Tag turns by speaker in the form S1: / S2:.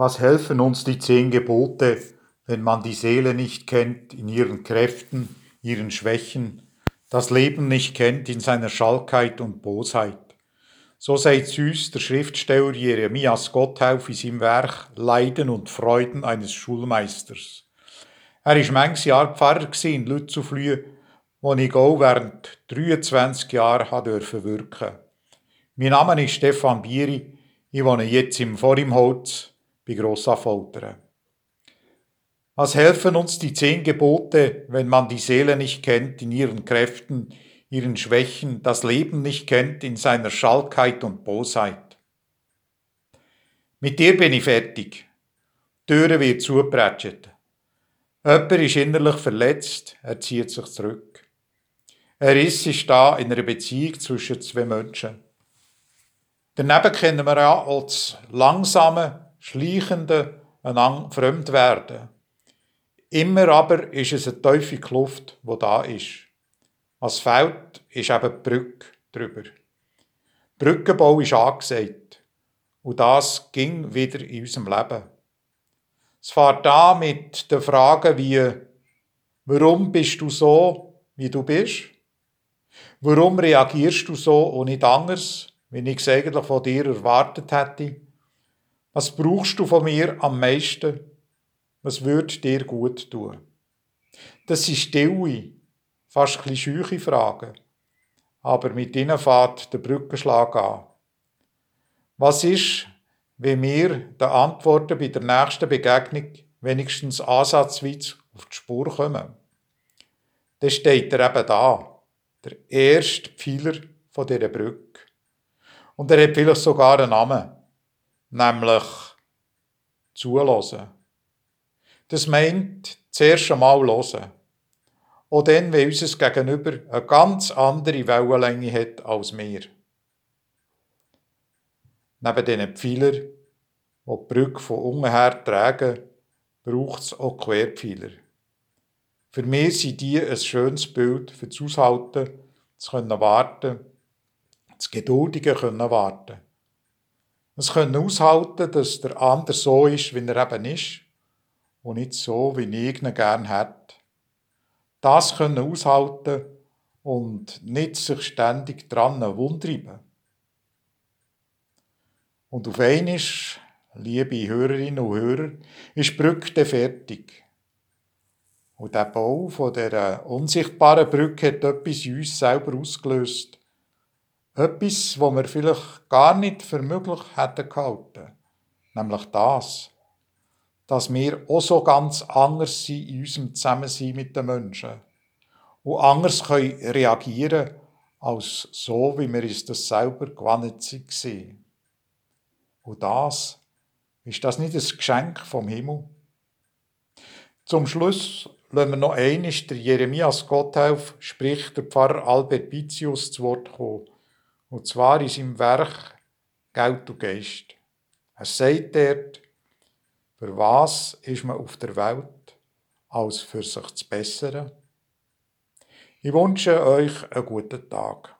S1: Was helfen uns die zehn Gebote, wenn man die Seele nicht kennt in ihren Kräften, ihren Schwächen, das Leben nicht kennt in seiner Schalkheit und Bosheit? So sagt süß der Schriftsteller Jeremias Gotthauf in seinem Werk Leiden und Freuden eines Schulmeisters. Er war manches Jahr Pfarrer in Lützuflühe, wo ich auch während 23 Jahren wirken durfte. Mein Name ist Stefan Bieri, ich wohne jetzt im Vorimholz bei Grossaffoltern. Was helfen uns die zehn Gebote, wenn man die Seele nicht kennt in ihren Kräften, ihren Schwächen, das Leben nicht kennt in seiner Schalkheit und Bosheit? Mit dir bin ich fertig. Türe wird zugeprätscht. Jemand ist innerlich verletzt, er zieht sich zurück. Er ist ist da in einer Beziehung zwischen zwei Menschen. Daneben kennen wir ja auch das langsame, schleichende einander fremd werden. Immer aber ist es eine tiefe Kluft, wo da ist. Was fehlt, ist eben die Brücke drüber. Brückenbau ist angesagt. Und das ging wieder in unserem Leben. Es fährt da mit den Fragen wie, warum bist du so, wie du bist? Warum reagierst du so und nicht anders, wie ich es eigentlich von dir erwartet hätte? Was brauchst du von mir am meisten? Was würde dir gut tun? Das sind stille, fast ein scheuche Fragen. Aber mit ihnen fährt der Brückenschlag an. Was ist, wenn wir den Antworten bei der nächsten Begegnung wenigstens ansatzweise auf die Spur kommen? Dann steht er eben da, der erste Pfeiler dieser Brücke. Und er hat vielleicht sogar einen Namen nämlich zulassen. Das meint zuerst einmal hören. Auch dann, wenn unser Gegenüber eine ganz andere Wellenlänge hat als wir. Neben diesen Pfeilern, die die Brücke von unten her tragen, braucht es auch Querpfeiler. Für mich sind die ein schönes Bild für das Aushalten, zu können warten, das Geduldige können warten. Es können aushalten, dass der andere so ist, wie er eben ist und nicht so, wie ich ihn gerne hätte. Das können aushalten und nicht sich ständig dran wundtreiben. Und auf einmal, liebe Hörerinnen und Hörer, ist die Brücke fertig. Und der Bau von der unsichtbaren Brücke hat etwas in uns selber ausgelöst. Etwas, was wir vielleicht gar nicht für möglich hätten gehalten. Nämlich das, dass wir auch so ganz anders sind in unserem Zusammensein mit den Menschen. Und anders können reagieren als so, wie wir uns das selber gewohnt sind. Und das, ist das nicht ein Geschenk vom Himmel? Zum Schluss lassen wir noch einmal der Jeremias Gotthelf, spricht der Pfarrer Albert Bitius zu Wort kommen. Und zwar in seinem Werk Geld und Geist. Er sagt dort, für was ist man auf der Welt, als für sich zu bessern? Ich wünsche euch einen guten Tag.